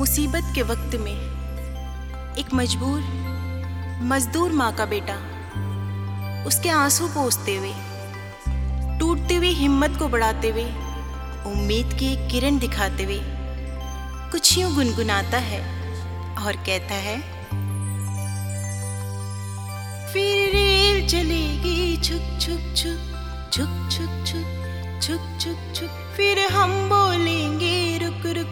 मुसीबत के वक्त में एक मजबूर, मजदूर माँ का बेटा उसके आँसू पोसते हुए, टूटते हुए हिम्मत को बढ़ाते हुए, उम्मीद की किरण दिखाते हुए कुछ यूँ गुनगुनाता है और कहता है, फिर रेल चलेगी, छुक छुक छुक छुक छुक छुक छुक छुक छुक, फिर हम बोलेंगे, रुक रुक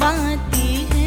बाती हैं।